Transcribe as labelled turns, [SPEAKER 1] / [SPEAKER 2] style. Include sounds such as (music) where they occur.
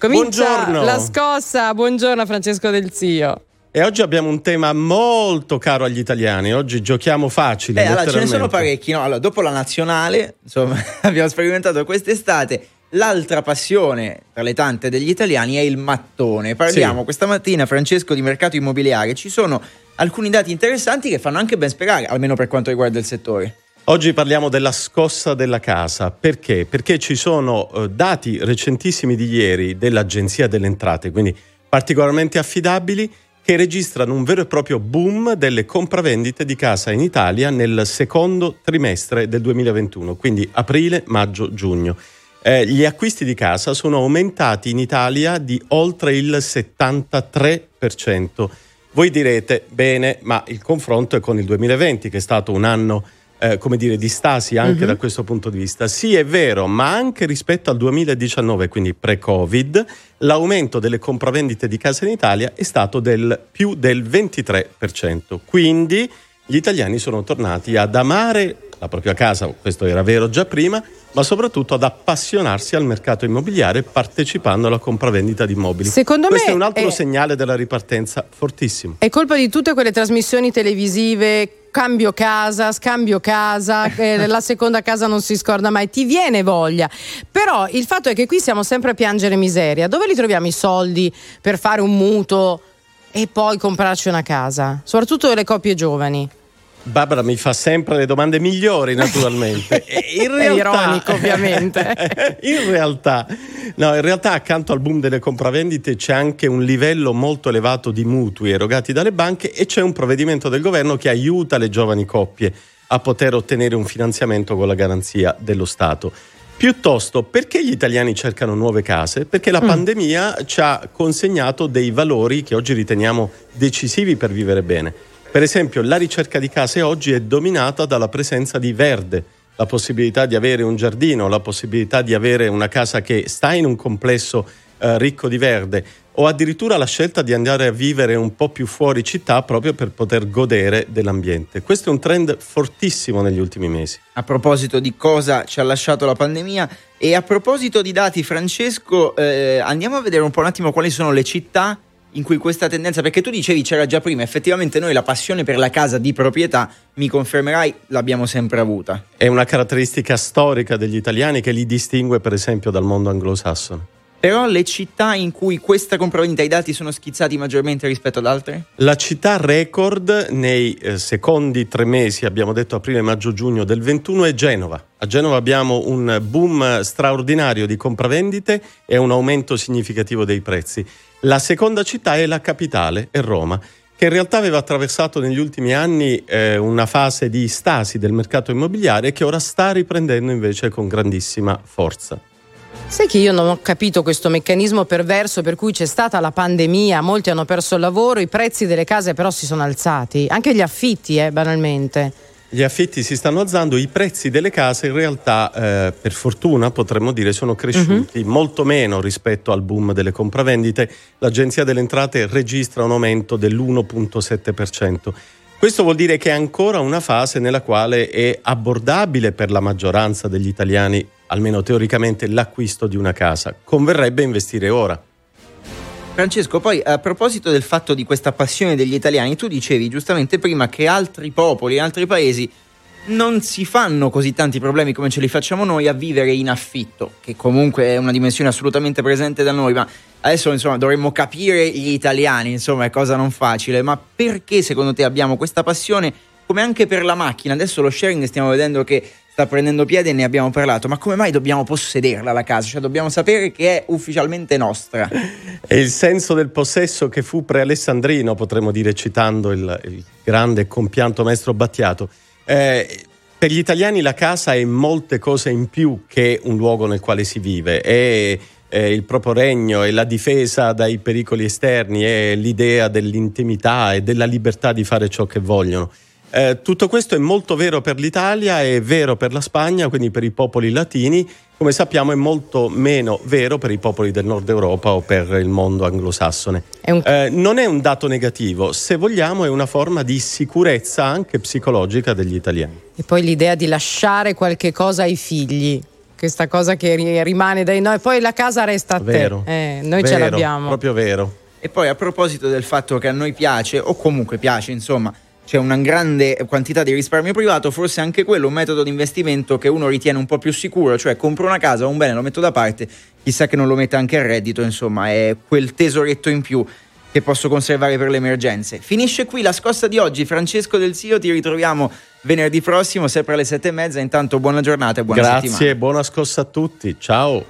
[SPEAKER 1] Comincia
[SPEAKER 2] Buongiorno.
[SPEAKER 1] la scossa. Buongiorno Francesco Del Zio.
[SPEAKER 2] E oggi abbiamo un tema molto caro agli italiani. Oggi giochiamo facile.
[SPEAKER 3] Eh, allora, ce ne sono parecchi. No? Allora, dopo la nazionale, insomma, (laughs) abbiamo sperimentato quest'estate. L'altra passione tra le tante degli italiani è il mattone. Parliamo
[SPEAKER 2] Sì.
[SPEAKER 3] questa mattina, Francesco, di mercato immobiliare. Ci sono alcuni dati interessanti che fanno anche ben sperare, almeno per quanto riguarda il settore.
[SPEAKER 2] Oggi parliamo della scossa della casa. Perché? Perché ci sono eh, dati recentissimi di ieri dell'Agenzia delle Entrate, quindi particolarmente affidabili, che registrano un vero e proprio boom delle compravendite di casa in Italia nel secondo trimestre del 2021, quindi aprile, maggio, giugno. Eh, gli acquisti di casa sono aumentati in Italia di oltre il 73%. Voi direte, bene, ma il confronto è con il 2020, che è stato un anno, eh, come dire, di stasi anche da questo punto di vista. Sì, è vero, ma anche rispetto al 2019, quindi pre-Covid, l'aumento delle compravendite di casa in Italia è stato del più del 23%. Quindi gli italiani sono tornati ad amare la propria casa, questo era vero già prima, ma soprattutto ad appassionarsi al mercato immobiliare partecipando alla compravendita di immobili.
[SPEAKER 1] Secondo
[SPEAKER 2] questo
[SPEAKER 1] me
[SPEAKER 2] è un altro
[SPEAKER 1] è-
[SPEAKER 2] segnale della ripartenza fortissimo.
[SPEAKER 1] È colpa di tutte quelle trasmissioni televisive. Cambio casa, scambio casa, (laughs) eh, la seconda casa non si scorda mai, ti viene voglia. Però il fatto è che qui siamo sempre a piangere miseria. Dove li troviamo i soldi per fare un mutuo e poi comprarci una casa? Soprattutto le coppie giovani.
[SPEAKER 2] Barbara mi fa sempre le domande migliori, naturalmente. (laughs) In
[SPEAKER 1] È ironico, ovviamente. (laughs)
[SPEAKER 2] in realtà, no, in realtà, accanto al boom delle compravendite c'è anche un livello molto elevato di mutui erogati dalle banche e c'è un provvedimento del governo che aiuta le giovani coppie a poter ottenere un finanziamento con la garanzia dello Stato. Piuttosto, perché gli italiani cercano nuove case? Perché la pandemia ci ha consegnato dei valori che oggi riteniamo decisivi per vivere bene. Per esempio, la ricerca di case oggi è dominata dalla presenza di verde, la possibilità di avere un giardino, la possibilità di avere una casa che sta in un complesso eh, ricco di verde o addirittura la scelta di andare a vivere un po' più fuori città proprio per poter godere dell'ambiente. Questo è un trend fortissimo negli ultimi mesi.
[SPEAKER 3] A proposito di cosa ci ha lasciato la pandemia e a proposito di dati, Francesco, eh, andiamo a vedere un po' un attimo quali sono le città in cui questa tendenza, perché tu dicevi c'era già prima, effettivamente noi la passione per la casa di proprietà, mi confermerai, l'abbiamo sempre avuta.
[SPEAKER 2] È una caratteristica storica degli italiani che li distingue per esempio dal mondo anglosassone.
[SPEAKER 3] Però le città in cui questa compravendita, i dati sono schizzati maggiormente rispetto ad altre?
[SPEAKER 2] La città record nei eh, secondi tre mesi, abbiamo detto aprile, maggio, giugno del 21 è Genova. A Genova abbiamo un boom straordinario di compravendite e un aumento significativo dei prezzi. La seconda città è la capitale, è Roma, che in realtà aveva attraversato negli ultimi anni eh, una fase di stasi del mercato immobiliare che ora sta riprendendo invece con grandissima forza.
[SPEAKER 1] Sai che io non ho capito questo meccanismo perverso per cui c'è stata la pandemia, molti hanno perso il lavoro, i prezzi delle case però si sono alzati, anche gli affitti, eh, banalmente.
[SPEAKER 2] Gli affitti si stanno alzando, i prezzi delle case in realtà, eh, per fortuna potremmo dire, sono cresciuti molto meno rispetto al boom delle compravendite. L'Agenzia delle Entrate registra un aumento dell'1,7%. Questo vuol dire che è ancora una fase nella quale è abbordabile per la maggioranza degli italiani, almeno teoricamente, l'acquisto di una casa. Converrebbe investire ora.
[SPEAKER 3] Francesco, poi a proposito del fatto di questa passione degli italiani, tu dicevi giustamente prima che altri popoli, altri paesi non si fanno così tanti problemi come ce li facciamo noi a vivere in affitto, che comunque è una dimensione assolutamente presente da noi, ma adesso insomma dovremmo capire gli italiani, insomma è cosa non facile, ma perché secondo te abbiamo questa passione come anche per la macchina? Adesso lo sharing stiamo vedendo che sta prendendo piede e ne abbiamo parlato, ma come mai dobbiamo possederla la casa? Cioè dobbiamo sapere che è ufficialmente nostra.
[SPEAKER 2] È il senso del possesso che fu pre-alessandrino, potremmo dire citando il, il grande compianto maestro Battiato. Eh, per gli italiani la casa è molte cose in più che un luogo nel quale si vive. È, è il proprio regno, è la difesa dai pericoli esterni, è l'idea dell'intimità e della libertà di fare ciò che vogliono. Eh, tutto questo è molto vero per l'Italia, è vero per la Spagna, quindi per i popoli latini, come sappiamo è molto meno vero per i popoli del nord Europa o per il mondo anglosassone.
[SPEAKER 1] È un-
[SPEAKER 2] Eh, non è un dato negativo, se vogliamo è una forma di sicurezza anche psicologica degli italiani.
[SPEAKER 1] E poi l'idea di lasciare qualche cosa ai figli. questa cosa che rimane dai noi, poi la casa resta a
[SPEAKER 2] vero,
[SPEAKER 1] te, eh, noi
[SPEAKER 2] vero,
[SPEAKER 1] ce l'abbiamo.
[SPEAKER 2] Proprio vero.
[SPEAKER 3] E poi a proposito del fatto che a noi piace, o comunque piace, insomma, c'è una grande quantità di risparmio privato, forse anche quello è un metodo di investimento che uno ritiene un po' più sicuro, cioè compro una casa, un bene, lo metto da parte, chissà che non lo metta anche a reddito, insomma, è quel tesoretto in più che posso conservare per le emergenze. Finisce qui la scossa di oggi, Francesco Del Sio, ti ritroviamo venerdì prossimo, sempre alle sette e mezza, intanto buona giornata e buona
[SPEAKER 2] Grazie,
[SPEAKER 3] settimana.
[SPEAKER 2] buona scossa a tutti, ciao!